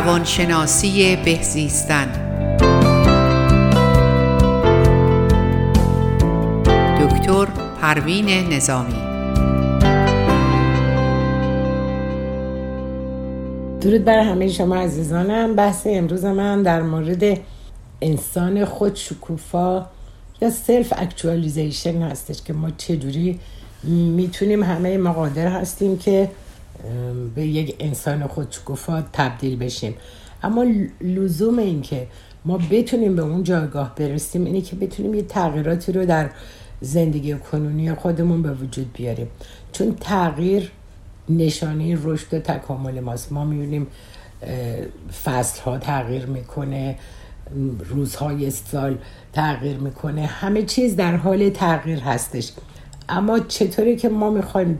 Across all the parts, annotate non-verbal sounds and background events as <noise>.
روانشناسی بهزیستن دکتر پروین نظامی. درود بر همه شما عزیزانم. بحث امروز من در مورد انسان خود شکوفا یا self actualization هستش که ما چجوری می‌تونیم همه ما قادر هستیم که به یک انسان خودشکوفا تبدیل بشیم. اما لزوم این که ما بتونیم به اون جایگاه برسیم اینه که بتونیم یه تغییراتی رو در زندگی کنونی خودمون به وجود بیاریم. چون تغییر نشانه رشد و تکامل ماست. ما می‌بینیم فصل ها تغییر می‌کنه روزهای سال تغییر می‌کنه. همه چیز در حال تغییر هستش. اما چطوری که ما می‌خوایم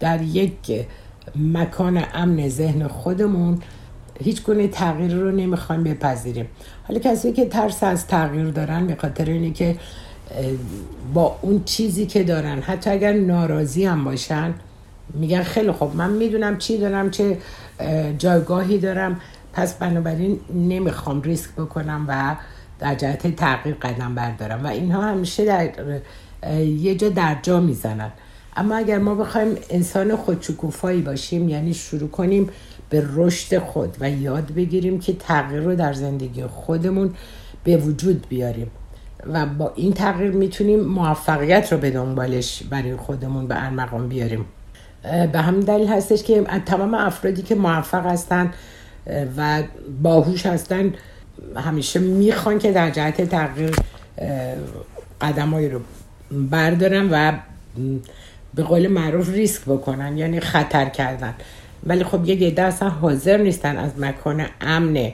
در یک مکان امن ذهن خودمون هیچ گونه تغییر رو نمی‌خوایم بپذیریم. حالا کسی که ترس از تغییر دارن به خاطر اینه که با اون چیزی که دارن حتی اگر ناراضی هم باشن میگن خیلی خوب من می‌دونم چی دارم چه جایگاهی دارم پس بنابراین نمی‌خوام ریسک بکنم و در جهت تغییر قدم بردارم. و اینها همیشه در یه جا در جا می‌زنن. اما اگر ما بخوایم انسان خودشکوفایی باشیم یعنی شروع کنیم به رشد خود و یاد بگیریم که تغییر رو در زندگی خودمون به وجود بیاریم و با این تغییر می‌تونیم موفقیت رو به دنبالش برای خودمون به ارمغان بیاریم. به همین دلیل هستش که تمام افرادی که موفق هستن و باهوش هستن همیشه می‌خوان که در جهت تغییر قدمایی رو بردارن و به قول معروف ریسک بکنن یعنی خطر کردن. ولی خب یک عده اصلا حاضر نیستن از مکان امن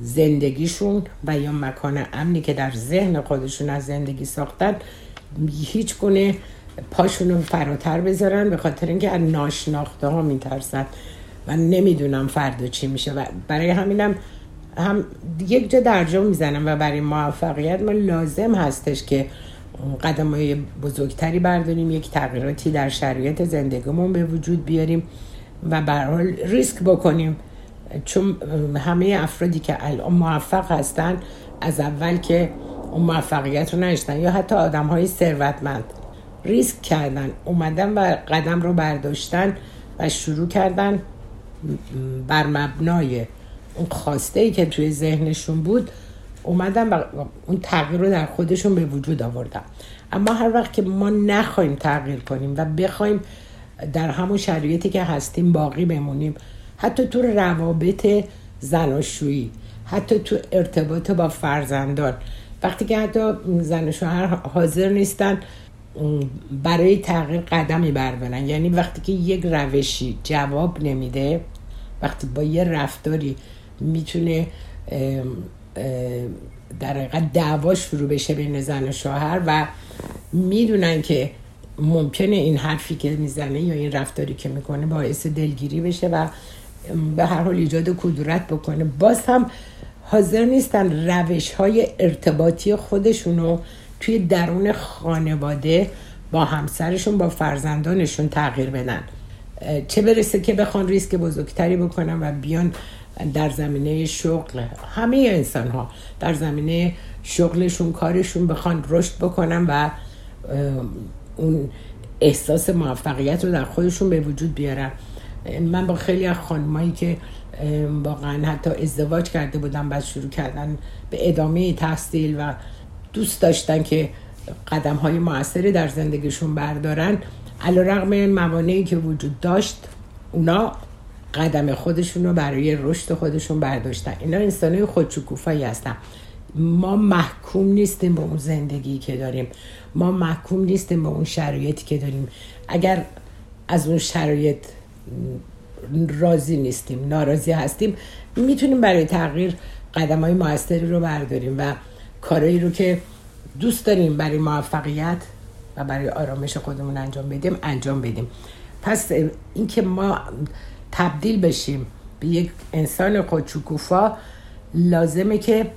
زندگیشون و یا مکان امنی که در ذهن خودشون از زندگی ساختن هیچ گونه پاشون رو فراتر بذارن به خاطر اینکه از ناشناخته ها میترسن و نمی‌دونم فردا چی میشه. و برای همینم هم یک جا درجا می‌زنم و برای موفقیت ما لازم هستش که قدم های بزرگتری برداریم یک تغییراتی در شرایط زندگیمون به وجود بیاریم و برحال ریسک بکنیم. چون همه افرادی که الان موفق هستن از اول که اون موفقیت رو نشتن یا حتی آدم های ثروتمند ریسک کردن اومدن و قدم رو برداشتن و شروع کردن بر مبنای اون خواسته ای که توی ذهنشون بود اومدن و اون تغییر رو در خودشون به وجود آوردن اما هر وقت که ما نخواهیم تغییر کنیم و بخوایم در همون شرایطی که هستیم باقی بمونیم حتی تو روابط زناشویی حتی تو ارتباط با فرزندان وقتی که حتی زن شوهر حاضر نیستن برای تغییر قدمی بردارن یعنی وقتی که یک روشی جواب نمیده وقتی با یه رفتاری می‌تونه در حقیقت دعوا شروع بشه بین زن و شوهر و می‌دونن که ممکنه این حرفی که می‌زنه یا این رفتاری که می‌کنه باعث دلگیری بشه و به هر حال ایجاد کدورت بکنه. باز هم حاضر نیستن روش های ارتباطی خودشونو توی درون خانواده با همسرشون با فرزندانشون تغییر بدن. چه برسه که بخوان ریسک بزرگتری بکنن و بیان در زمینه شغل. همه انسان ها در زمینه شغلشون کارشون بخوان رشد بکنن و اون احساس موفقیت رو در خودشون به وجود بیارن. من با خیلی از خانمایی که واقعا حتی ازدواج کرده بودن بعد شروع کردن به ادامه تحصیل و دوست داشتن که قدم های موثری در زندگیشون بردارن علا رقم موانعی که وجود داشت اونا قدم خودشون رو برای رشد خودشون برداشتن. اینا انسانای خودشکوفایی هستن. ما محکوم نیستیم به اون زندگی که داریم. ما محکوم نیستیم به اون شرایطی که داریم. اگر از اون شرایط راضی نیستیم ناراضی هستیم می‌تونیم برای تغییر قدم های موثری رو برداریم و کارایی رو که دوست داریم برای موفقیت و برای آرامش خودمون انجام بدیم انجام بدیم. پس اینکه ما تبدیل بشیم به یک انسان خودشکوفا لازمه که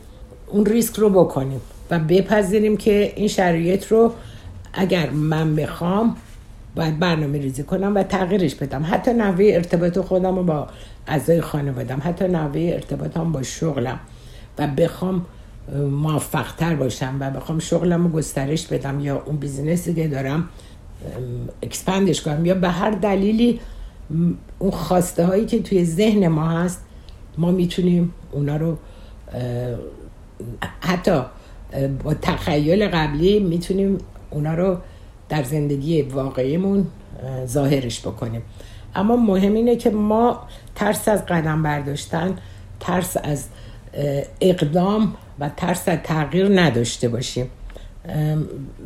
اون ریسک رو بکنیم و بپذیریم که این شرایط رو اگر من بخوام باید برنامه ریزی کنم و تغییرش بدم. حتی نحوه ارتباط خودم رو با اعضای خانوادم حتی نحوه ارتباطم با شغلم و بخوام موفق تر باشم و بخوام شغلم رو گسترش بدم یا اون business ی که دارم expand ش کنم یا به هر دلیلی اون خواسته هایی که توی ذهن ما هست ما می‌تونیم اونا رو حتی با تخیل قبلی می‌تونیم اونا رو در زندگی واقعیمون ظاهرش بکنیم. اما مهم اینه که ما ترس از قدم برداشتن ترس از اقدام و ترس از تغییر نداشته باشیم.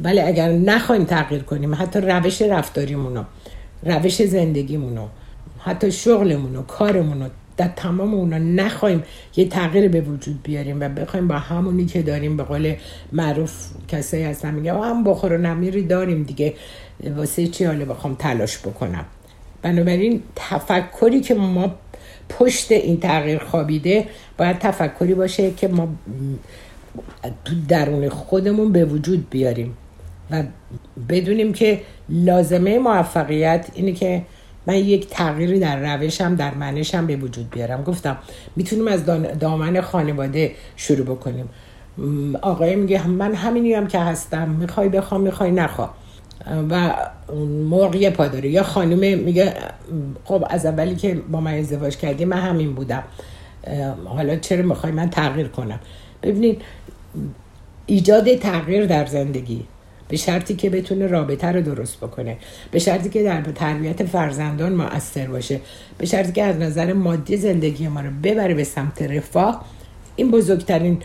ولی اگر نخوایم تغییر کنیم حتی روش رفتاریمونو روش زندگیمونو حتی شغلمونو کارمونو در تمام اونا نخوایم یه تغییر به وجود بیاریم و بخوایم با همونی که داریم به قول معروف کسایی هستن میگه هم بخور و نمیری داریم دیگه. واسه چی حالا بخوام تلاش بکنم؟ بنابراین تفکری که ما پشت این تغییر خوابیده باید تفکری باشه که ما درون خودمون به وجود بیاریم و بدونیم که لازمه موفقیت اینه که من یک تغییری در روشم در منشم به وجود بیارم. گفتم می‌تونیم از دامن خانواده شروع بکنیم. آقای میگه من همینی هم که هستم. می‌خوای بخوام می‌خوای نخوا. و مرغ یه پا یا خانومه میگه خب از اولی که با من ازدواج کردی من همین بودم. حالا چرا می‌خوای من تغییر کنم؟ ببینید ایجاد تغییر در زندگی. به شرطی که بتونه رابطه رو درست بکنه. به شرطی که در تربیت فرزندان مؤثر باشه. به شرطی که از نظر مادی زندگی ما رو ببره به سمت رفاه. این بزرگترین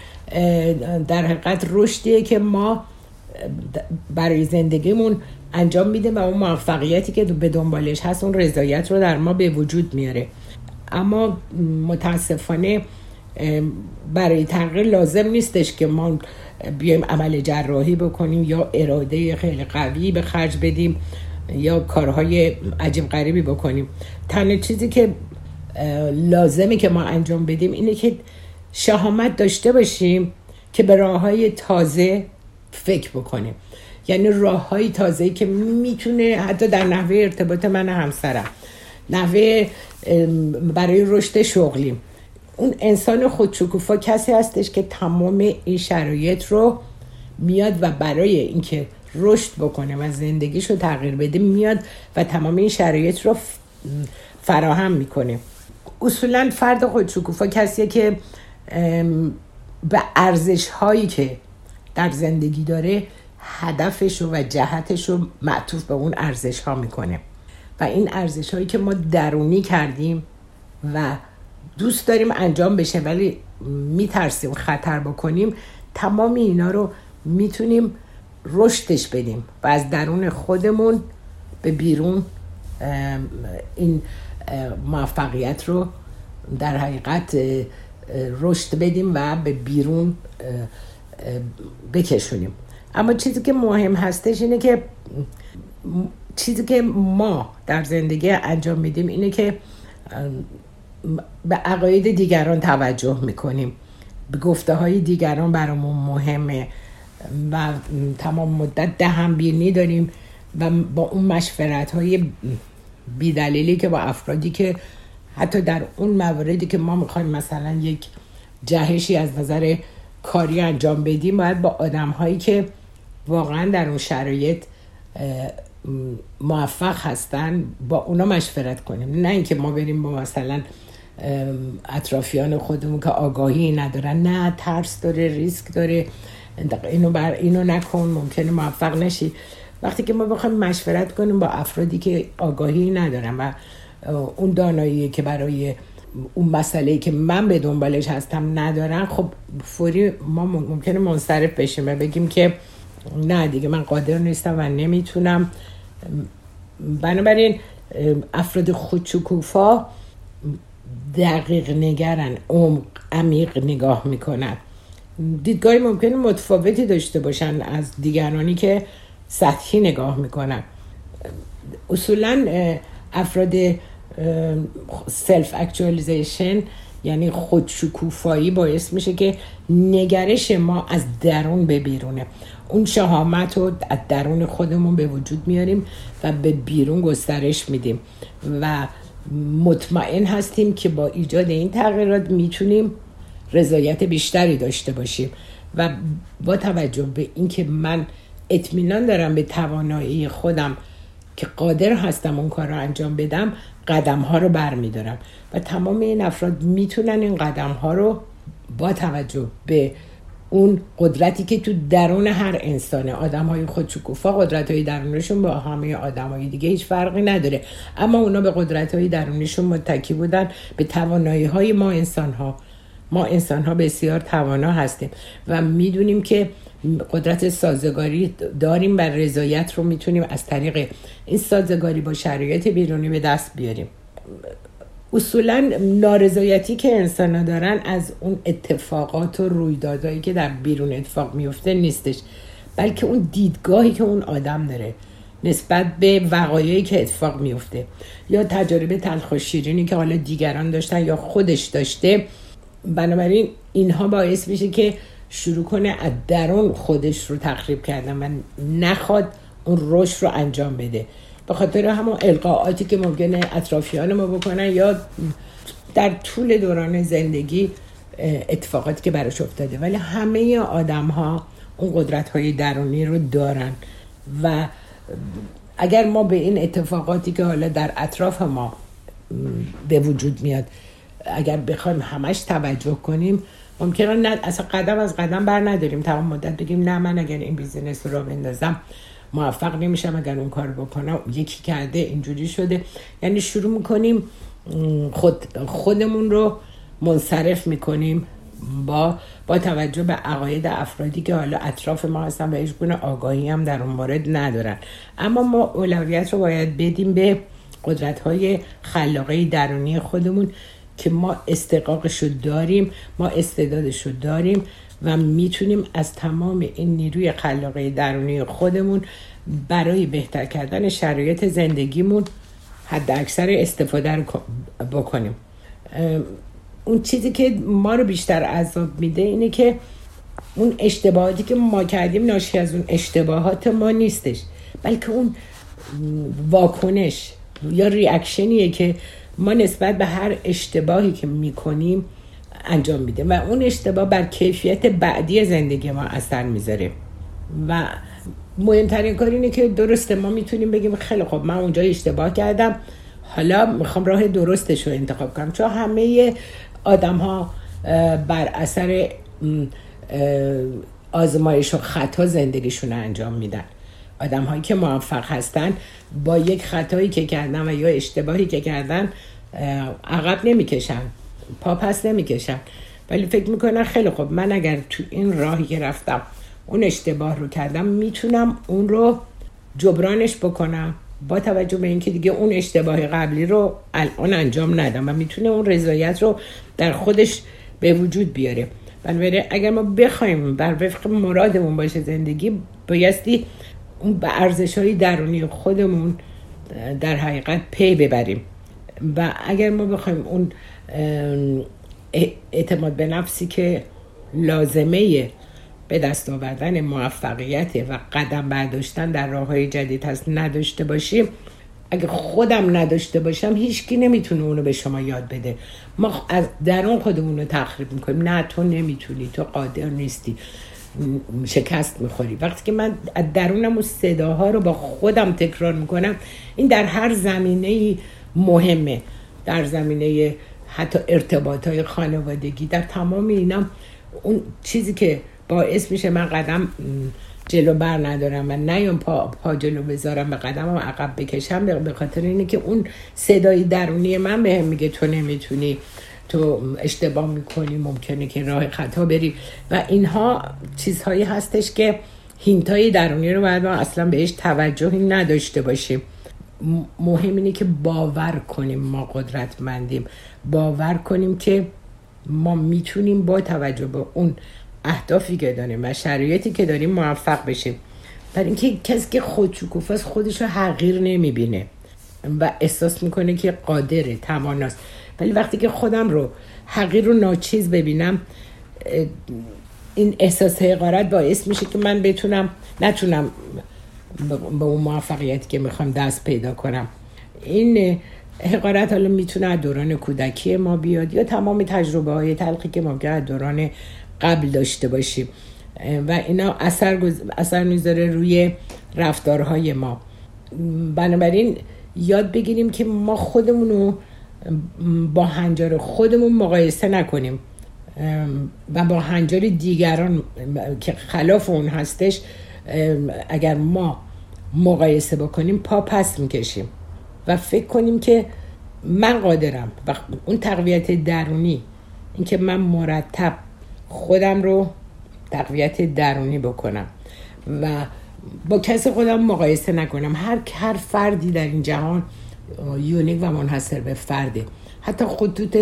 در حقیقت رشدیه که ما برای زندگیمون انجام میده و اون موفقیتی که به دنبالش هست اون رضایت رو در ما به وجود میاره. اما متاسفانه برای تغییر لازم نیستش که ما بیایم عمل جراحی بکنیم یا اراده خیلی قوی به خرج بدیم یا کارهای عجیب غریبی بکنیم. تنها چیزی که لازمه که ما انجام بدیم اینه که شهامت داشته باشیم که به راه های تازه فکر بکنیم. یعنی راه های تازه که می‌تونه حتی در نحوه ارتباط من همسرم نحوه برای رشد شغلیم. اون انسان خودشکوفا کسی هستش که تمام این شرایط رو میاد و برای اینکه رشد بکنه و زندگیش رو تغییر بده میاد و تمام این شرایط رو فراهم می‌کنه. اصولا فرد خودشکوفا کسیه که به ارزش هایی که در زندگی داره هدفش و جهتش رو معطوف به اون ارزش ها می‌کنه. و این ارزش هایی که ما درونی کردیم و دوست داریم انجام بشه ولی میترسیم خطر بکنیم. تمام اینا رو می‌تونیم رشدش بدیم و از درون خودمون به بیرون این موفقیت رو در حقیقت رشد بدیم و به بیرون بکشونیم. اما چیزی که مهم هستش اینه که چیزی که ما در زندگی انجام میدیم اینه که به عقاید دیگران توجه می‌کنیم. به گفته های دیگران برامون مهمه و تمام مدت دهم بینی داریم و با اون مشورت های بیدلیلی که با افرادی که حتی در اون مواردی که ما می‌خوایم مثلا یک جهشی از نظر کاری انجام بدیم باید با آدم هایی که واقعا در اون شرایط موفق هستن با اونا مشورت کنیم. نه اینکه ما بریم با مثلا اطرافیان خودمون که آگاهی ندارن. نه ترس داره ریسک داره. اینو بر اینو نکن ممکنه موفق نشی. وقتی که ما بخوایم مشورت کنیم با افرادی که آگاهی ندارن و اون دانایی که برای اون مسئله که من به دنبالش هستم ندارن خب فوری ما ممکنه منصرف بشیم و بگیم که نه دیگه من قادر نیستم و نمی‌تونم. بنابراین افراد خودشکوفا دقیق نگرن عمق عمیق نگاه می‌کنن. دیدگاهی ممکنه متفاوتی داشته باشن از دیگرانی که سطحی نگاه می‌کنن. اصولا افراد self-actualization یعنی خودشکوفایی باعث میشه که نگرش ما از درون به بیرونه. اون شهامت رو از درون خودمون به وجود میاریم و به بیرون گسترش میدیم. و مطمئن هستیم که با ایجاد این تغییرات می‌تونیم رضایت بیشتری داشته باشیم. و با توجه به اینکه من اطمینان دارم به توانایی خودم که قادر هستم اون کار رو انجام بدم قدم ها رو بر دارم و تمام این افراد می‌تونن این قدم ها رو با توجه به اون قدرتی که تو درون هر انسانه آدم های خودشکوفا قدرت های درونشون با همه آدم های دیگه هیچ فرقی نداره. اما اونا به قدرت های درونشون متکی بودن به توانایی های ما انسان ها ما انسان ها بسیار توانا هستیم و می‌دونیم که قدرت سازگاری داریم و رضایت رو می‌تونیم از طریق این سازگاری با شرایط بیرونی به دست بیاریم. اصولا نارضایتی که انسان ها دارن از اون اتفاقات و رویدادهایی که در بیرون اتفاق میفته نیستش. بلکه اون دیدگاهی که اون آدم داره نسبت به وقایعی که اتفاق میفته یا تجارب تلخ و شیرینی که حالا دیگران داشتن یا خودش داشته. بنابراین اینها باعث میشه که شروع کنه از درون خودش رو تخریب کردن و نخواد اون رشد رو انجام بده. به خاطر همون القاعاتی که ممکنه اطرافیان ما بکنن یا در طول دوران زندگی اتفاقاتی که براش افتاده. ولی همه آدم ها اون قدرت های درونی رو دارن. و اگر ما به این اتفاقاتی که حالا در اطراف ما به وجود میاد اگر بخوایم همش توجه کنیم ممکنه نه اصلا قدم از قدم بر نداریم. تمام مدت بگیم نه من اگر این بیزینس رو بندازم موفق نمیشم اگر اون کار بکنم. یکی کرده اینجوری شده. یعنی شروع می‌کنیم خود خودمون رو منصرف می‌کنیم با با توجه به عقاید افرادی که حالا اطراف ما هستن و هیچ گونه آگاهی هم در اون مورد ندارن. اما ما اولویت رو باید بدیم به قدرت های خلاقه درونی خودمون که ما استقاقش رو داریم ما استعدادش رو داریم. و می‌تونیم از تمام این نیروی خلاقه درونی خودمون برای بهتر کردن شرایط زندگیمون حد اکثر استفاده رو بکنیم. اون چیزی که ما رو بیشتر عذاب میده اینه که اون اشتباهاتی که ما کردیم ناشی از اون اشتباهات ما نیستش بلکه اون واکنش یا ریاکشنیه که ما نسبت به هر اشتباهی که می‌کنیم انجام میده و اون اشتباه بر کیفیت بعدی زندگی ما اثر می‌ذاره. و مهمترین کار اینه که درسته ما می‌تونیم بگیم خیلی خب من اونجا اشتباه کردم حالا می‌خوام راه درستش رو انتخاب کنم. چون همه آدم ها بر اثر آزمایش و خطا زندگیشون رو انجام میدن. آدم هایی که موفق هستن با یک خطایی که کردن و یا اشتباهی که کردن عقب نمی‌کشن. پا پس نمی‌کشن. ولی فکر می‌کنن خیلی خوب. من اگر تو این راهی که رفتم اون اشتباه رو کردم می‌تونم اون رو جبرانش بکنم. با توجه به اینکه دیگه اون اشتباه قبلی رو الان انجام ندم و می‌تونه اون رضایت رو در خودش به وجود بیاره. بنابراین اگر ما بخوایم بر وفق مرادمون باشه زندگی بایستی اون به ارزش های درونی خودمون در حقیقت پی ببریم. و اگر ما بخوایم اون اعتماد به نفسی که لازمه به دست آوردن موفقیت و قدم برداشتن در راه های جدید هست نداشته باشیم. اگه خودم نداشته باشم هیچکی نمی‌تونه اونو به شما یاد بده. ما از درون خودمون رو تخریب می‌کنیم. نه تو نمی‌تونی. تو قادر نیستی. شکست می‌خوری. وقتی که من از درونم و صداها رو با خودم تکرار می‌کنم این در هر زمینه مهمه. در زمینه حتی ارتباط های خانوادگی. در تمام اینا اون چیزی که باعث میشه من قدم جلو بر ندارم و نیام پا, پا جلو بذارم به قدمم عقب بکشم به خاطر اینه که اون صدای درونی من بهم میگه تو نمی‌تونی تو اشتباه می‌کنی ممکنه که راه خطا بری. و اینها چیزهایی هستش که هینتای درونی رو باید ما اصلا بهش توجهی نداشته باشیم. مهم اینه که باور کنیم ما قدرتمندیم. باور کنیم که ما می‌تونیم با توجه به اون اهدافی که داریم و شرایطی که داریم موفق بشیم. برای اینکه کسی که خودشکوفه است خودش رو حقیر نمی‌بینه و احساس می‌کنه که قادره تواناست. ولی وقتی که خودم رو حقیر رو ناچیز ببینم این احساس حقارت باعث میشه که من بتونم نتونم به اون موفقیتی که می‌خوام دست پیدا کنم. این حقارت حالا می‌تونه دوران کودکی ما بیاد یا تمام تجربه های تلخی که ما از دوران قبل داشته باشیم. و اینا اثر, گز... اثر می‌ذاره روی رفتارهای ما. بنابراین یاد بگیریم که ما خودمون رو با هنجار خودمون مقایسه نکنیم. و با هنجار دیگران که خلاف اون هستش اگر ما مقایسه بکنیم پا پس می‌کشیم. و فکر کنیم که من قادرم. و اون تقویت درونی اینکه من مرتب خودم رو تقویت درونی بکنم. و با کسی خودم مقایسه نکنم. هر هر فردی در این جهان یونیک و منحصر به فرده. حتی خطوط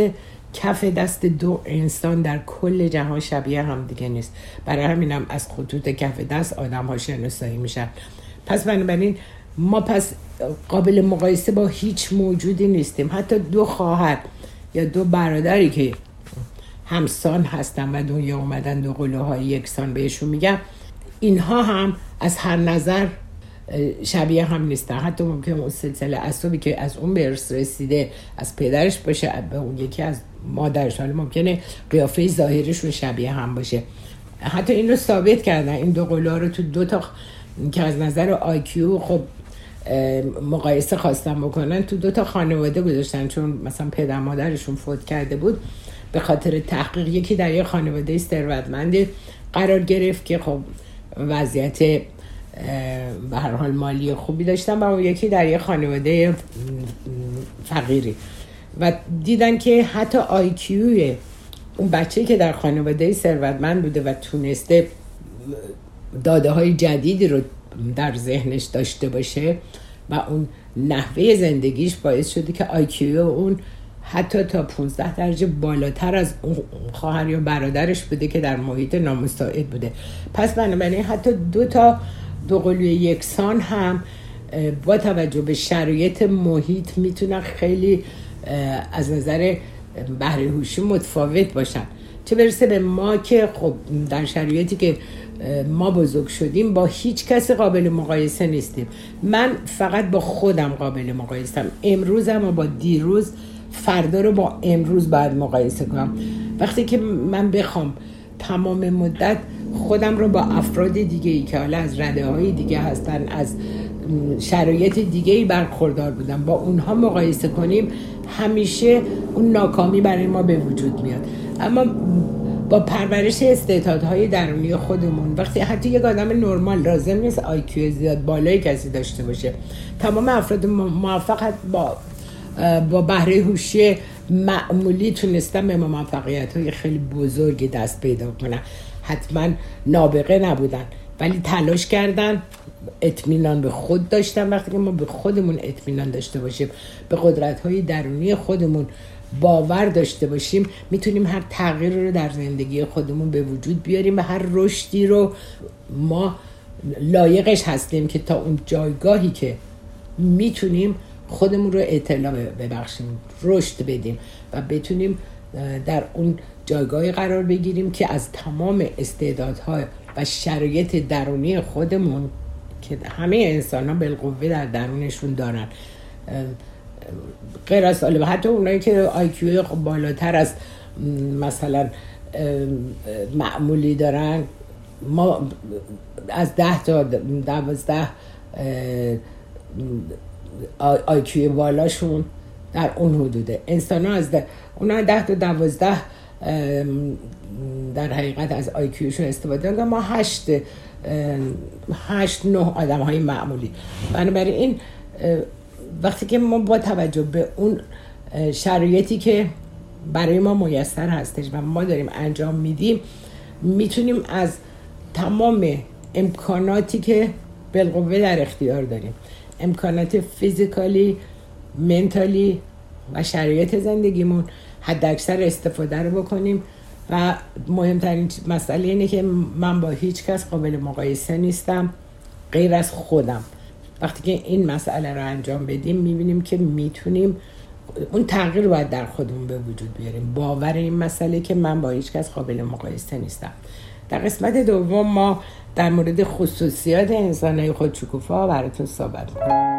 کف دست دو انسان در کل جهان شبیه هم دیگه نیست. برای همینم از خطوط کف دست آدم ها شناسایی میشن. پس بنابراین ما پس قابل مقایسه با هیچ موجودی نیستیم. حتی دو خواهر یا دو برادری که همسان هستن و دنیا اومدن دو قلوهای یکسان بهشون میگم اینها هم از هر نظر شبیه هم نیستن حتی ممکن اون سلسله اصابی که از اون به رسیده از پدرش باشه به اون یکی از مادرش. حالا ممکنه قیافه ظاهرشون شبیه هم باشه. حتی این رو ثابت کردن. این دو قلوها رو تو دو تا که از نظر آیکیو خب مقایسه خواستن بکنن تو دو تا خانواده گذاشتن. چون مثلا پدر مادرشون فوت کرده بود به خاطر تحقیق یکی در یه خانواده ثروتمند قرار گرفت که خب وضعیت به حال مالی خوبی داشتن و یکی در یه خانواده فقیری. و دیدن که حتی آیکیوی اون بچه که در خانواده ثروتمند بوده و تونسته داده های جدیدی رو در ذهنش داشته باشه و اون نحوه زندگیش باعث شده که آیکیو اون حتی تا 15 درجه بالاتر از اون خواهر یا برادرش بوده که در محیط نامساعد بوده. پس بنابراین حتی دو تا دو قلوی یکسان هم با توجه به شرایط محیط می‌تونن خیلی از نظر بهره هوشی متفاوت باشن. چه برسه به ما که خب در شرایطی که ما بزرگ شدیم با هیچ کسی قابل مقایسه نیستیم. من فقط با خودم قابل مقایسم. امروزم و با دیروز فردا رو با امروز باید مقایسه کنم. وقتی که من بخوام تمام مدت خودم رو با افراد دیگه ای که حالا از رده های دیگه هستن از شرایط دیگه ای برخوردار بودم. با اونها مقایسه کنیم همیشه اون ناکامی برای ما به وجود میاد. اما با پرورش استعدادهای درونی خودمون وقتی حتی یک آدم نرمال لازم نیست آیکیو زیاد بالای کسی داشته باشه. تمام افراد موفق با با بهره هوشی معمولی تونستن به موفقیت های خیلی بزرگی دست پیدا کنن. حتما نابغه نبودن. ولی تلاش کردن. اطمینان به خود داشتن وقتی ما به خودمون اطمینان داشته باشیم. به قدرت های درونی خودمون باور داشته باشیم. می‌تونیم هر تغییر رو در زندگی خودمون به وجود بیاریم و هر رشدی رو ما لایقش هستیم که تا اون جایگاهی که می‌تونیم خودمون رو اطلاع ببخشیم رشد بدیم و بتونیم در اون جایگاهی قرار بگیریم که از تمام استعدادها و شرایط درونی خودمون که همه انسان ها بالقوه در درونشون دارن غیر از سالم. حتی اونایی که آیکیو بالاتر از مثلا معمولی دارن ما از ده تا دوازده آیکیو بالاشون در اون حدوده. انسان ها از ده اونا ده تا دوازده در حقیقت از آیکیوشون استفاده ما هشت هشت نه آدم های معمولی. بنابراین این وقتی که ما با توجه به اون شرایطی که برای ما میسر هستش و ما داریم انجام میدیم می‌تونیم از تمام امکاناتی که بالقوه در اختیار داریم امکانات فیزیکالی منتالی و شرایط زندگیمون حد اکثر استفاده رو بکنیم و مهمترین مسئله اینه که من با هیچ کس قابل مقایسه نیستم غیر از خودم. وقتی که این مسئله رو انجام بدیم می‌بینیم که می‌تونیم اون تغییر باید در خودمون به وجود بیاریم. باور این مسئله که من با هیچ کس قابل مقایسه نیستم. در قسمت دوم ما در مورد خصوصیات انسانهای خودشکوفا براتون صحبت می‌کنیم.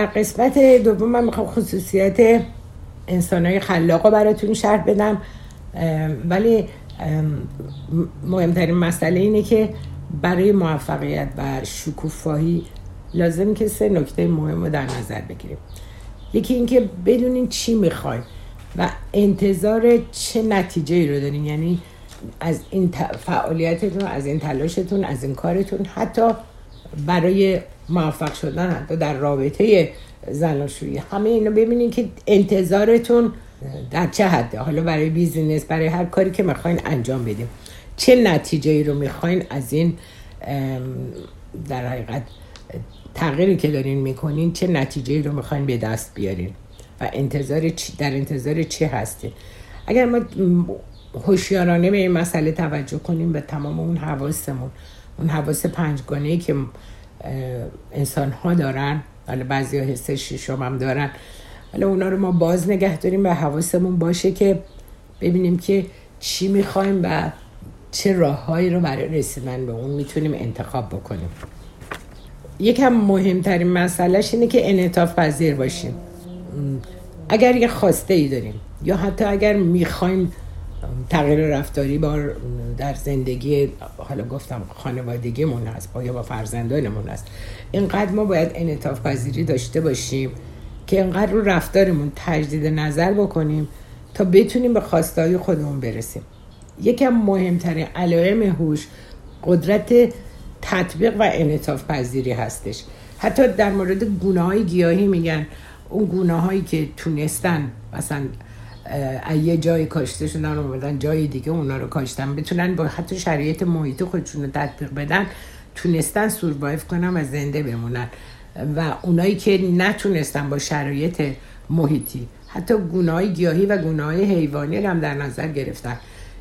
در قسمت دوم من می‌خوام خصوصیت انسان های خلاق رو براتون شرح بدم. ولی مهمترین مسئله اینه که برای موفقیت و شکوفایی لازم که سه نکته مهم رو در نظر بگیریم. یکی اینکه بدونین چی می‌خواین و انتظار چه نتیجه رو دارین. یعنی از این فعالیتتون از این تلاشتون از این کارتون حتی برای موفق شدن حتی در رابطه زناشویی. همه اینو ببینید که انتظارتون در چه حده؟ حالا برای بیزینس برای هر کاری که می‌خواین انجام بدیم چه نتیجه ای رو می‌خواین از این در حقیقت تغییری که دارین می‌کنین چه نتیجه ای رو می‌خواین به دست بیارین و انتظار در انتظار چه هستین؟ اگر ما هوشیارانه به این مسئله توجه کنیم به تمام اون حواسمون اون حواس پنجگانه ای که انسان ها دارن. حالا بعضی ها حس شیشم هم دارن. حالا اونا رو ما باز نگه داریم و حواسمون باشه که ببینیم که چی می‌خوایم و چه راههایی رو برای رسیدن به اون می‌تونیم انتخاب بکنیم. یکم مهمترین مسئلهش اینه که انعطاف پذیر باشیم. اگر یه خواسته ای داریم یا حتی اگر می‌خوایم تغییر رفتاری با در زندگی حالا گفتم خانوادگیمون هست با یا با فرزندانمون هست. اینقدر ما باید انعطاف پذیری داشته باشیم که اینقدر رو رفتارمون تجدید نظر بکنیم تا بتونیم به خواستهای خودمون برسیم. یکم مهمترین علائم هوش قدرت تطبیق و انعطاف پذیری هستش. حتی در مورد های گیاهی میگن. اون گونه هایی که تونستن مثلا یه جای کاشته شدن اومدن جای دیگه اونا رو کاشتن. بتونن با حتی شرایط محیط خودشون رو تطبیق بدن تونستن سوروایف کنن و زنده بمونن. و اونایی که نتونستن با شرایط محیطی حتی گناه گیاهی و گناه حیوانی رو هم در نظر گرفتن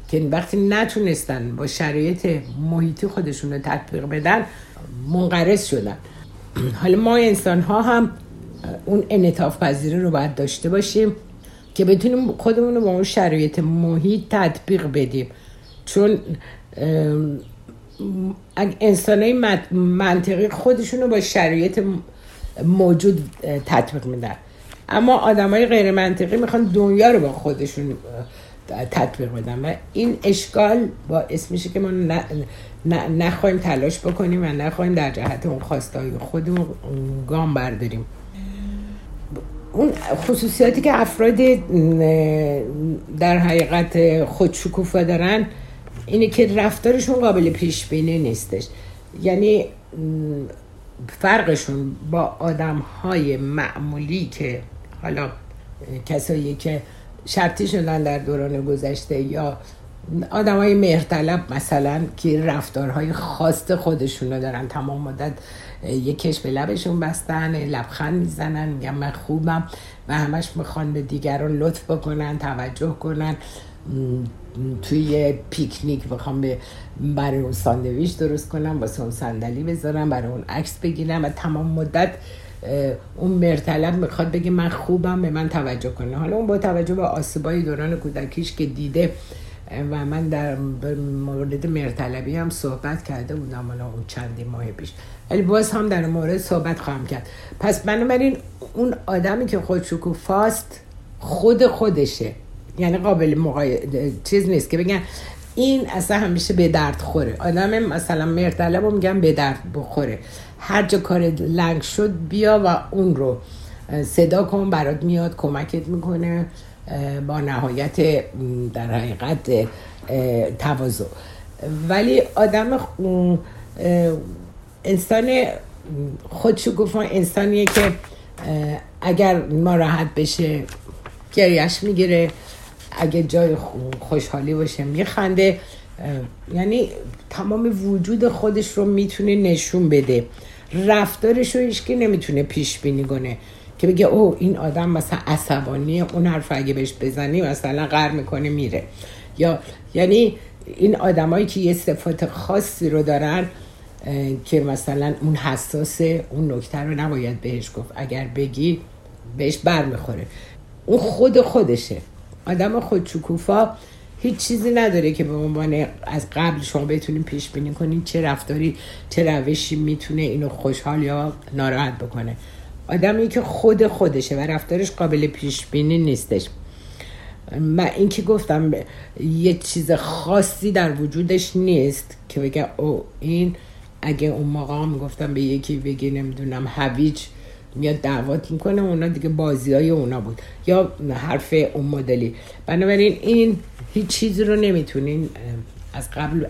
که وقتی نتونستن با شرایط محیطی خودشون رو تطبیق بدن منقرض شدن. حالا ما انسان ها هم اون انعطاف پذیری رو باید داشته باشیم. که بتونیم خودمون رو با اون شرایط محیط تطبیق بدیم. چون انسان های منطقی خودشون رو با شرایط موجود تطبیق میدن. اما آدم های غیر منطقی می‌خوان دنیا رو با خودشون تطبیق بدن. و این اشکال با میشه که ما نخواهیم تلاش بکنیم و نخواهیم در جهت اون خواستای خودمون گام برداریم. اون خصوصیاتی که افراد در حقیقت خودشکوفا دارن اینه که رفتارشون قابل پیش بینی نیستش. یعنی فرقشون با آدم های معمولی که حالا کسایی که شرطی شدن در دوران گذشته یا آدم های مهرطلب مثلا که رفتارهای خاص خودشون دارن تمام مدت یکش به لبشون بستن لبخند می‌زنن میگن من خوبم و همش می‌خوان به دیگران لطف بکنن توجه کنن. توی یه پیکنیک بخوام به برای اون ساندویچ درست کنم واسه اون صندلی بذارم برای اون عکس بگیرم و تمام مدت اون مرتلب می‌خواد بگه من خوبم به من توجه کنه. حالا اون با توجه به آسیبای دوران کودکیش که دیده و من در مورد مرتلبی هم صحبت کرده بودم حالا اون چندی ماه پیش. ولی باز هم در مورد صحبت خواهم کرد. پس بنابراین اون آدمی که فاست خود خودشه. یعنی قابل مقای... چیز نیست که بگن این اصلا همیشه به درد خوره. آدم مثلا مرتلب رو میگن به درد بخوره. هر جا کار لنگ شد بیا و اون رو صدا کن برات میاد کمکت می‌کنه. با نهایت در حقیقت تواضع. ولی آدم انسان خودشو انسانیه که اگر راحت بشه گریش می‌گیره. اگه جای خوشحالی باشه میخنده. یعنی تمام وجود خودش رو می‌تونه نشون بده. رفتارش رو هیچکی نمی‌تونه پیش بینی کنه. که بگه او این آدم مثلا عصبانیه اون حرف اگه بهش بزنی مثلا قر می‌کنه میره. یا یعنی این آدمایی که یه صفات خاصی رو دارن که مثلا اون حساسه اون نکته رو نباید بهش گفت. اگر بگی بهش بر می‌خوره. اون خود خودشه. آدم خودشکوفا هیچ چیزی نداره که به عنوان از قبل شما بتونین پیش بینی کنین چه رفتاری چه روشی می‌تونه اینو خوشحال یا ناراحت بکنه. آدمی که خود خودشه و رفتارش قابل پیش بینی نیستش. من این که گفتم یه چیز خاصی در وجودش نیست که بگه او این اگه اون موقع هم گفتم به یکی بگی نمی‌دونم هویج میاد دعوت می‌کنه اونا دیگه بازی های اونا بود. یا حرف اون مدلی. بنابراین این هیچ چیزی رو نمی‌تونین از قبل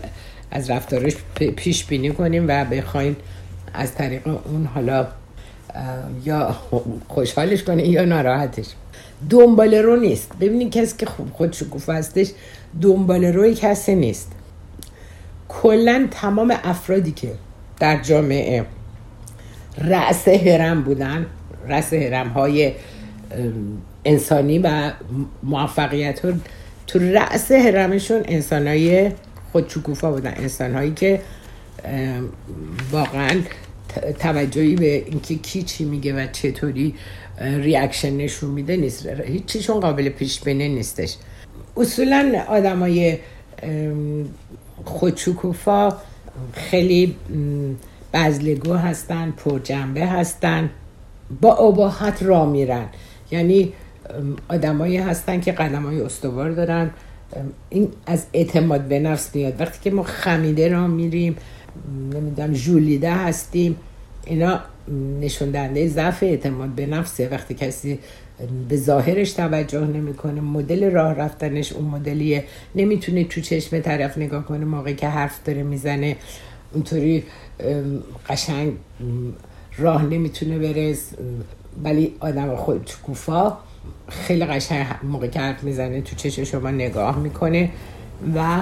از رفتارش پیش بینی کنیم و بخواین از طریق اون حالا یا خوشحالش کنه یا ناراحتش. دنبال رو نیست. ببینید کسی که خودشو گفت هستش دنبال روی کسی نیست. کلا تمام افرادی که در جامعه رأس هرم بودن رأس هرم های انسانی و موفقیت ها تو رأس هرمشون انسان های خودشکوفا بودن. انسان هایی که واقعا توجهی به اینکه کی چی میگه و چطوری ریاکشن نشون میده نیست. هیچیشون قابل پیش بینی نیستش. اصولا آدمای خودشکوفا خیلی بزلگو هستن پرجنبه هستن با اباحت را میرن. یعنی آدمایی هستن که قدم های استوار دارن. این از اعتماد به نفس میاد. وقتی که ما خمیده را میریم نمی‌دونم جولیده هستیم. اینا نشون دهنده ضعف اعتماد به نفسه. وقتی کسی به ظاهرش توجه نمی‌کنه مدل راه رفتنش اون مدلیه. نمی‌تونه تو چشم طرف نگاه کنه موقعی که حرف داره می‌زنه اونطوری قشنگ راه نمی‌تونه بره. ولی آدم خود کوفا خیلی قشنگ موقع که می‌زنه تو چشم شما نگاه می‌کنه و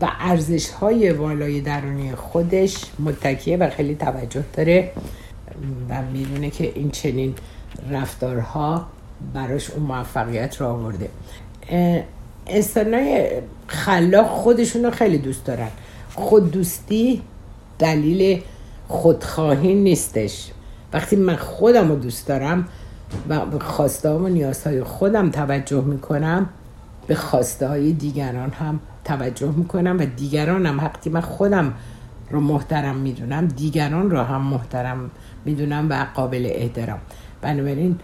و ارزش های والای درونی خودش متکیه و خیلی توجه داره و می‌دونه که این چنین رفتارها براش اون موفقیت رو آورده. انسان خلاق خودشون رو خیلی دوست دارن. خود دوستی دلیل خودخواهی نیستش. وقتی من خودم رو دوست دارم و خواسته و نیازهای خودم توجه می‌کنم به خواسته های دیگران هم توجه می‌کنم و دیگران هم وقتی من خودم رو محترم می‌دونم دیگران رو هم محترم می‌دونم و قابل احترام. بنابراین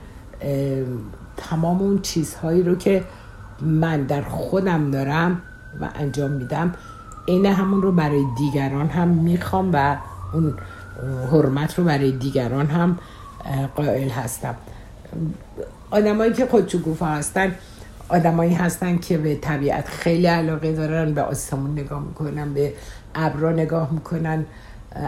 تمام اون چیزهایی رو که من در خودم دارم و انجام میدم عین همون رو برای دیگران هم می‌خوام و اون حرمت رو برای دیگران هم قائل هستم. آدمایی که خودشو هستن آدمایی هستن که به طبیعت خیلی علاقه دارن به آسمون نگاه می‌کنن به ابرا نگاه می‌کنن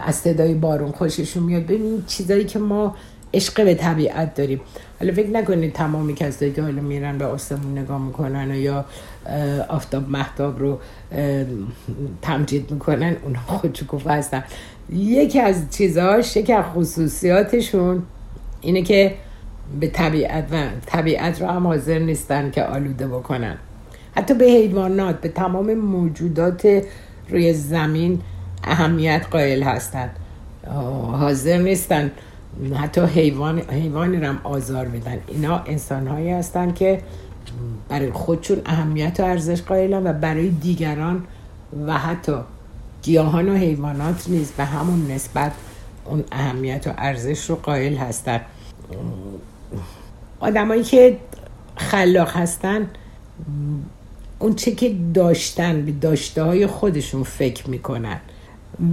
از صدای بارون خوششون میاد. ببین چیزایی که ما عشق به طبیعت داریم. حالا فکر نکنید تمامی کسایی که حالا میرن به آسمون نگاه می‌کنن و یا آفتاب محتاب رو تمجید می‌کنن اونا خودشکوفه هستن. یکی از چیزهاش یکی از خصوصیاتشون اینه که به طبیعت و طبیعت رو هم حاضر نیستن که آلوده بکنن. حتی به حیوانات به تمام موجودات روی زمین اهمیت قائل هستند حاضر نیستن. حتی حیوان حیوانی هم آزار بدن. اینا انسان هایی هستن که برای خودشون اهمیت و ارزش قائلن و برای دیگران و حتی گیاهان و حیوانات نیز به همون نسبت اون اهمیت و ارزش رو قائل هستن. آدمایی که خلاق هستن اون چه که داشتن به داشته های خودشون فکر می‌کنن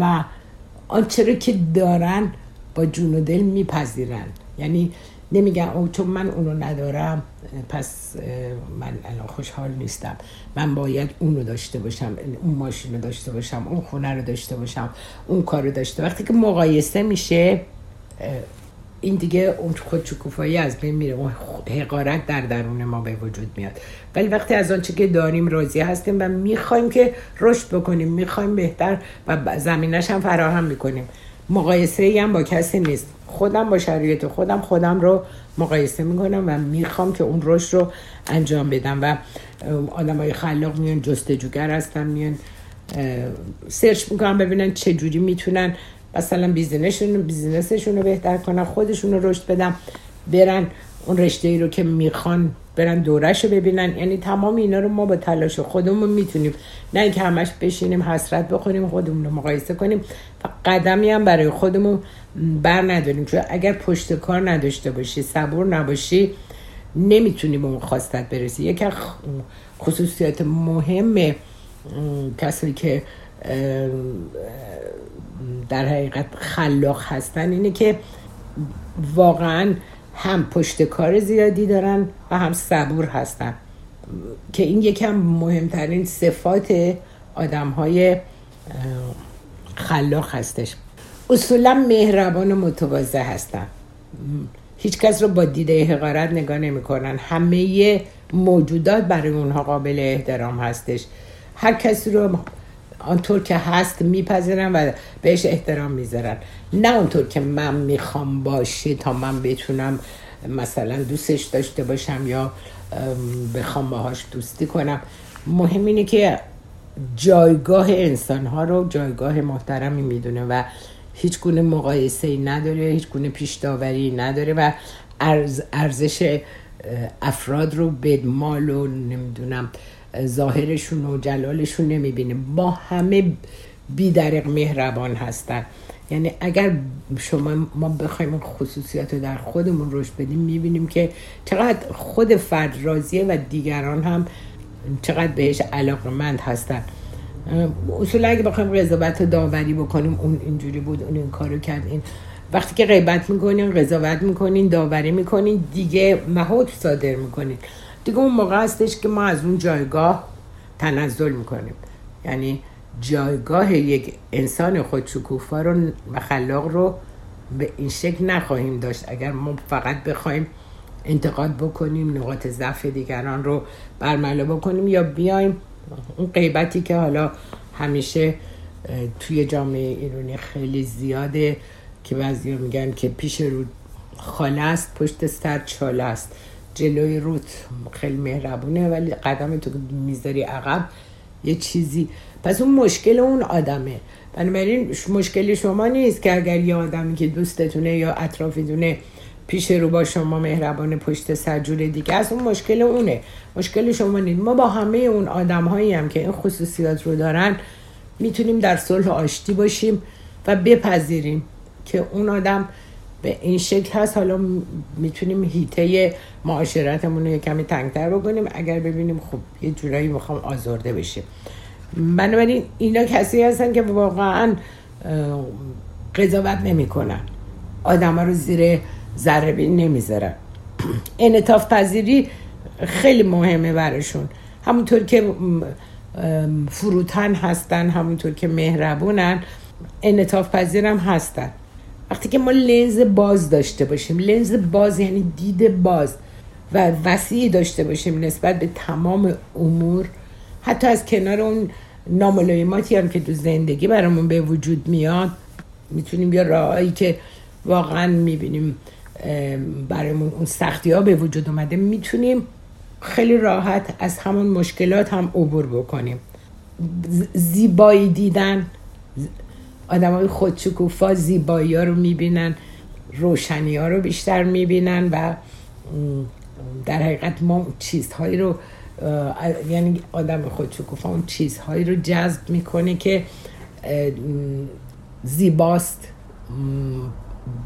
و آنچه رو که دارن با جون و دل میپذیرن. یعنی نمیگن او چون من اونو ندارم پس من الان خوشحال نیستم. من باید اونو داشته باشم اون ماشین رو داشته باشم اون خونه رو داشته باشم اون کار رو داشته وقتی که مقایسه میشه این دیگه اون خودشکوفایی از بین میره. اون حقارت در درون ما به وجود میاد. ولی وقتی از آنچه که داریم راضی هستیم و می‌خوایم که رشد بکنیم می‌خوایم بهتر و زمینش هم فراهم می‌کنیم. مقایسه ای هم با کسی نیست. خودم با شرایط خودم خودم رو مقایسه می‌کنم و می‌خوام که اون رشد رو انجام بدم و آدم های خلاق میان جستجوگر هستن میان search می‌کنم ببینن چه جوری می‌تونن مثلا business شون business شون رو بهتر کنن خودشون رو رشد بدم برن اون رشته ای رو که می‌خوان برن دورش رو ببینن. یعنی تمام اینا رو ما با تلاش خودمون می‌تونیم. نه اینکه همش بشینیم حسرت بخوریم خودمون رو مقایسه کنیم. و قدمی هم برای خودمون بر نداریم. چون اگر پشت کار نداشته باشی صبور نباشی نمی‌تونی به اون خواستت برسی. یکی خصوصیات مهم کسی که در حقیقت خلاق هستن اینه که واقعا هم پشت کار زیادی دارن و هم صبور هستن. که این یکم مهمترین صفات آدم های خلاق هستش. اصولا مهربان و متواضع هستن. هیچ کس رو با دیده حقارت نگاه نمی‌کنن. همه موجودات برای اونها قابل احترام هستش. هر کسی رو آنطور که هست میپذیرن و بهش احترام می‌ذارن. نه اونطور که من می‌خوام باشه تا من بتونم مثلا دوستش داشته باشم یا بخوام باهاش دوستی کنم. مهم اینه که جایگاه انسان ها رو جایگاه محترمی می‌دونه و هیچ گونه مقایسه ای نداره هیچ گونه پیش داوری نداره و ارزش افراد رو به مال و نمی‌دونم ظاهرشون و جلالشون نمی‌بینه. با همه بیدرق مهربان هستن. یعنی اگر شما ما بخوایم خصوصیات رو در خودمون رشد بدیم می‌بینیم که چقدر خود فرد راضیه و دیگران هم چقدر بهش علاقمند هستن. اصولا اگه بخوایم قضاوت داوری بکنیم اون اینجوری بود اون این کارو کرد این وقتی که غیبت می‌کنین قضاوت می‌کنین داوری می‌کنین دیگه مهود صادر می‌کنین. دیگه اون موقع هستش که ما از اون جایگاه تنزل می‌کنیم. یعنی جایگاه یک انسان خودشکوفا رو و خلاق رو به این شکل نخواهیم داشت. اگر ما فقط بخوایم انتقاد بکنیم نقاط ضعف دیگران رو برملا بکنیم یا بیایم اون غیبتی که حالا همیشه توی جامعه ایرانی خیلی زیاده که بعضی میگن که پیش رو خاله است پشت سر چاله است. جلوی روت خیلی مهربونه ولی قدم تو می‌ذاری عقب. یه چیزی. پس اون مشکل اون آدمه. بنابراین مشکل شما نیست که اگر یه آدمی که دوستتونه یا اطرافیتونه پیش رو با شما مهربان پشت سرجور دیگه از اون مشکل اونه. مشکل شما نیست. ما با همه اون آدم هایی هم که این خصوصیات رو دارن می‌تونیم در صلح آشتی باشیم و بپذیریم که اون آدم به این شکل هست. حالا می‌تونیم هیته معاشرتمون رو کمی تنگتر بکنیم. اگر ببینیم خب یه جورایی می‌خوام آزرده بشیم. بنابراین اینا کسی هستن که واقعا قضاوت نمی‌کنن. آدم ها رو زیر ذره بین نمی‌ذارن. <clears throat> انعطاف پذیری خیلی مهمه براشون. همونطور که فروتن هستن همونطور که مهربونن انعطاف پذیرم هستن. وقتی که ما لنز باز داشته باشیم لنز باز یعنی دید باز و وسیعی داشته باشیم نسبت به تمام امور حتی از کنار اون ناملایماتی هم که تو زندگی برامون به وجود میاد می‌تونیم یا راهایی که واقعا می‌بینیم برامون اون سختی ها به وجود اومده می‌تونیم خیلی راحت از همون مشکلات هم عبور بکنیم. زیبایی دیدن آدم های خودشکوفا زیبایی ها رو می‌بینن روشنی ها رو بیشتر می‌بینن و در حقیقت ما چیزهایی رو یعنی آدم خودشکوفا اون چیزهایی رو جذب می‌کنه که زیباست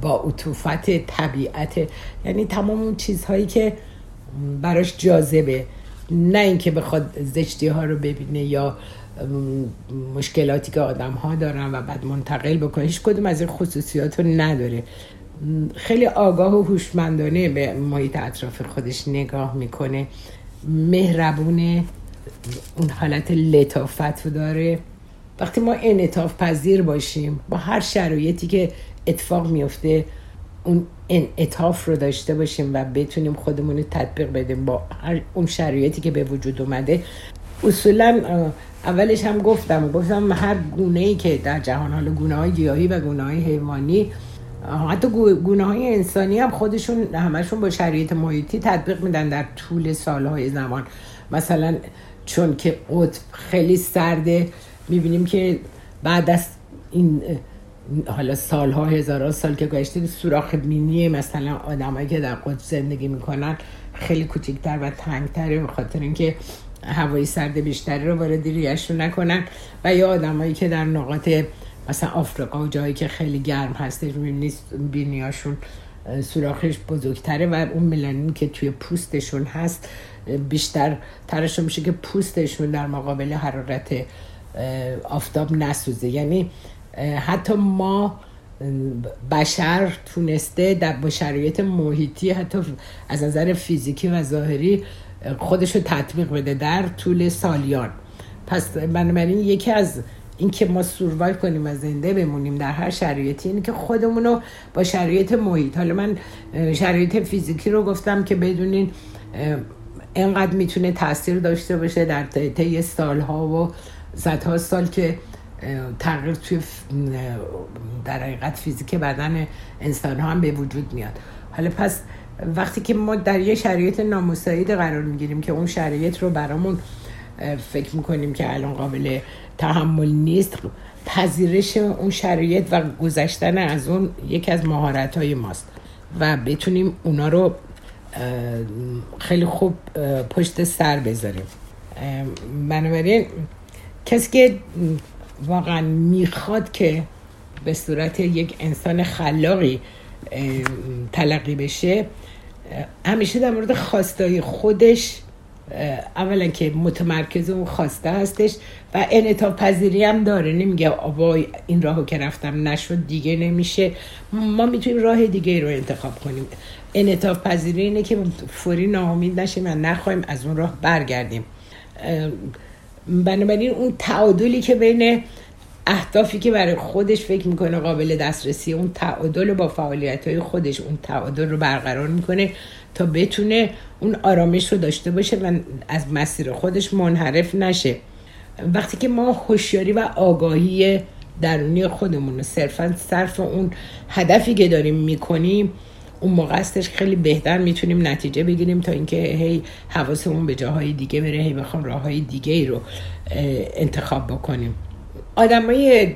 با عطوفت طبیعت یعنی تمام اون چیزهایی که براش جاذبه. نه اینکه بخواد زشتی ها رو ببینه یا مشکلاتی که آدم ها دارن و بعد منتقل بکنه هیچ کدوم از این خصوصیات رو نداره. خیلی آگاه و هوشمندانه به محیط اطراف خودش نگاه می‌کنه. مهربونه اون حالت لطافت رو داره. وقتی ما انعطاف پذیر باشیم با هر شرایطی که اتفاق میفته اون انعطاف رو داشته باشیم و بتونیم خودمون رو تطبیق بدیم با هر اون شرایطی که به وجود اومده. اصولا اولش هم گفتم گفتم هر گونه ای که در جهان حال گونه های گیاهی و گونه های حیوانی حتی گونه های انسانی هم خودشون همشون با شرایط محیطی تطبیق میدن در طول سالهای زمان. مثلا چون که قطب خیلی سرده می‌بینیم که بعد از این حالا سالها هزارها سال که گذشته سوراخ بینی مثلا آدمایی که در قطب زندگی می‌کنن خیلی کوچکتر و تنگتره به خاطر اینکه هوای سرد بیشتری رو وارد ریشون نکنن. و یا آدمایی که در نقاط مثلا آفریقا و جایی که خیلی گرم هستش نیست بینیاشون سوراخش بزرگتره و اون ملانین که توی پوستشون هست بیشتر ترشون میشه که پوستشون در مقابل حرارت آفتاب نسوزه. یعنی حتی ما بشر تونسته در با شرایط محیطی حتی از نظر فیزیکی و ظاهری خودش رو تطبیق بده در طول سالیان. پس بنابراین یکی از اینکه ما سوروایو کنیم و زنده بمونیم در هر شرایطی اینه که خودمون رو با شرایط محیط. حالا من شرایط فیزیکی رو گفتم که بدونین انقدر می‌تونه تاثیر داشته باشه در طی سالها و صدها سال که تغییر توی در حقیقت فیزیک بدن انسان ها هم به وجود میاد. حالا پس وقتی که ما در یه شرایط نامساعد قرار می‌گیریم که اون شرایط رو برامون فکر می‌کنیم که الان قابل تحمل نیست پذیرش اون شرایط و گذشتن از اون یکی از مهارت های ماست و بتونیم اونا رو خیلی خوب پشت سر بذاریم. بنابراین کسی که واقعا می‌خواد که به صورت یک انسان خلاقی تلقی بشه همیشه در مورد خواستای خودش اولا که متمرکز اون خواسته هستش و انعطاف پذیری هم داره. نمیگه وای این راهو که رفتم نشد دیگه نمیشه. ما می‌تونیم راه دیگه رو انتخاب کنیم. انعطاف پذیری اینه که فوری ناامید نشیم و نخواهیم از اون راه برگردیم. بنابراین اون تعادلی که بین اهدافی که برای خودش فکر می‌کنه قابل دسترسی اون تعادل با فعالیت های خودش اون تعادل رو برقرار می‌کنه تا بتونه اون آرامش رو داشته باشه و از مسیر خودش منحرف نشه. وقتی که ما هوشیاری و آگاهی درونی خودمون رو صرفا صرف اون هدفی که داریم می‌کنیم اون موقع استش خیلی بهتر می‌تونیم نتیجه بگیریم تا اینکه هی حواسمون به جاهای دیگه بره هی بخوام راه های دیگه ای رو انتخاب بکنیم. آدمای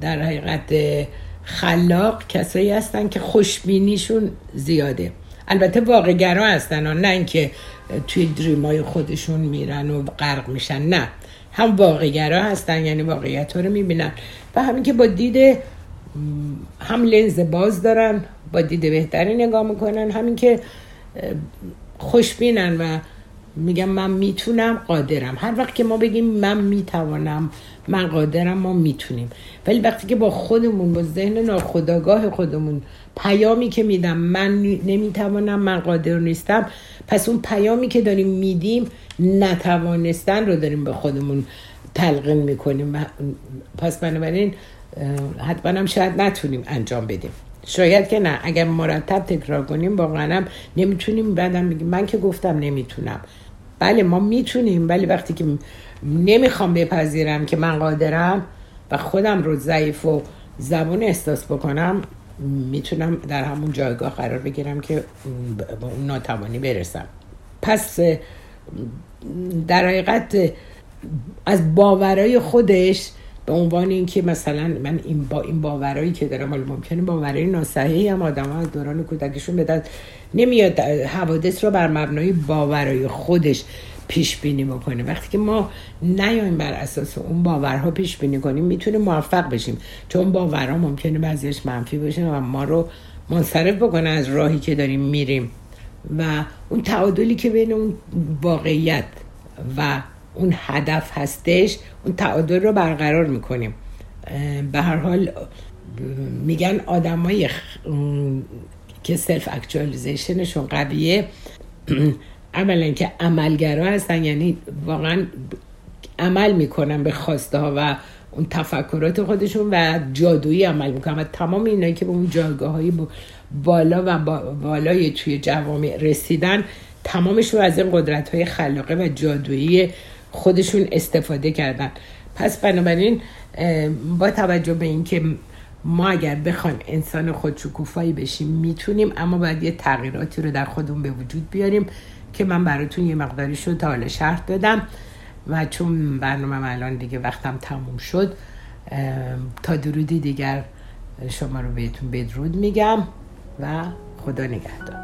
در حقیقت خلاق کسایی هستن که خوشبینیشون زیاده. البته واقعگرا هستن نه اینکه توی دریمای خودشون میرن و غرق میشن نه. هم واقعگرا هستن یعنی واقعیت ها رو می‌بینن. و همین که با دید هم لنز باز دارن با دید بهتری نگاه می‌کنن همین که خوشبینن و میگم من می‌تونم قادرم. هر وقت که ما بگیم من می‌توانم من قادرم ما می‌تونیم. ولی وقتی که با خودمون با ذهن ناخداگاه خودمون پیامی که میدم من نمی‌توانم من قادر نیستم پس اون پیامی که داریم میدیم نتوانستن رو داریم به خودمون تلقین می‌کنیم پس بنابراین حتما هم شاید نتونیم انجام بدیم. شاید که نه. اگر مرتب تکرار کنیم واقعا نمی‌تونیم. بعدم بگیم من که گفتم نمی‌تونم. بله ما می‌تونیم ولی وقتی که نمی‌خوام بپذیرم که من قادرم و خودم رو ضعیف و زبون احساس بکنم می‌تونم در همون جایگاه قرار بگیرم که با اون ناتوانی برسم. پس در حقیقت از باورای خودش به عنوان اینکه مثلا من این با این باورایی که دارم حالا ممکنه باورای ناصحیحی هم آدم ها دوران کودکشون بدن نمیاد حوادث رو بر مبنای باورای خودش پیش بینی بکنه. وقتی که ما نیایم بر اساس اون باورها پیش بینی کنیم می‌تونیم موفق بشیم. چون باورها ممکنه بعضیش منفی باشه و ما رو منصرف بکنه از راهی که داریم میریم. و اون تعادلی که بین اون واقعیت و اون هدف هستش اون تعادل رو برقرار می‌کنیم. به هر حال میگن آدمای که سلف اکچوالیزیشنشون قویه. اولا که عملگرا هستن یعنی واقعا عمل می‌کنن به خواسته ها و اون تفکرات خودشون و جادویی عمل می‌کنن و تمام اینایی که به اون جایگاه های بالا و بالای توی جوامع رسیدن تمامشون از این قدرت های خلاقه و جادویی خودشون استفاده کردن. پس بنابراین با توجه به اینکه ما اگر بخوایم انسان خودشکوفایی بشیم می‌تونیم اما باید یه تغییراتی رو در خودمون به وجود بیاریم که من براتون یه مقداری شد تا حالا شرح دادم. و چون برنامه الان دیگه وقتم تموم شد تا درودی دیگر شما رو بهتون بدرود میگم و خدا نگهدار.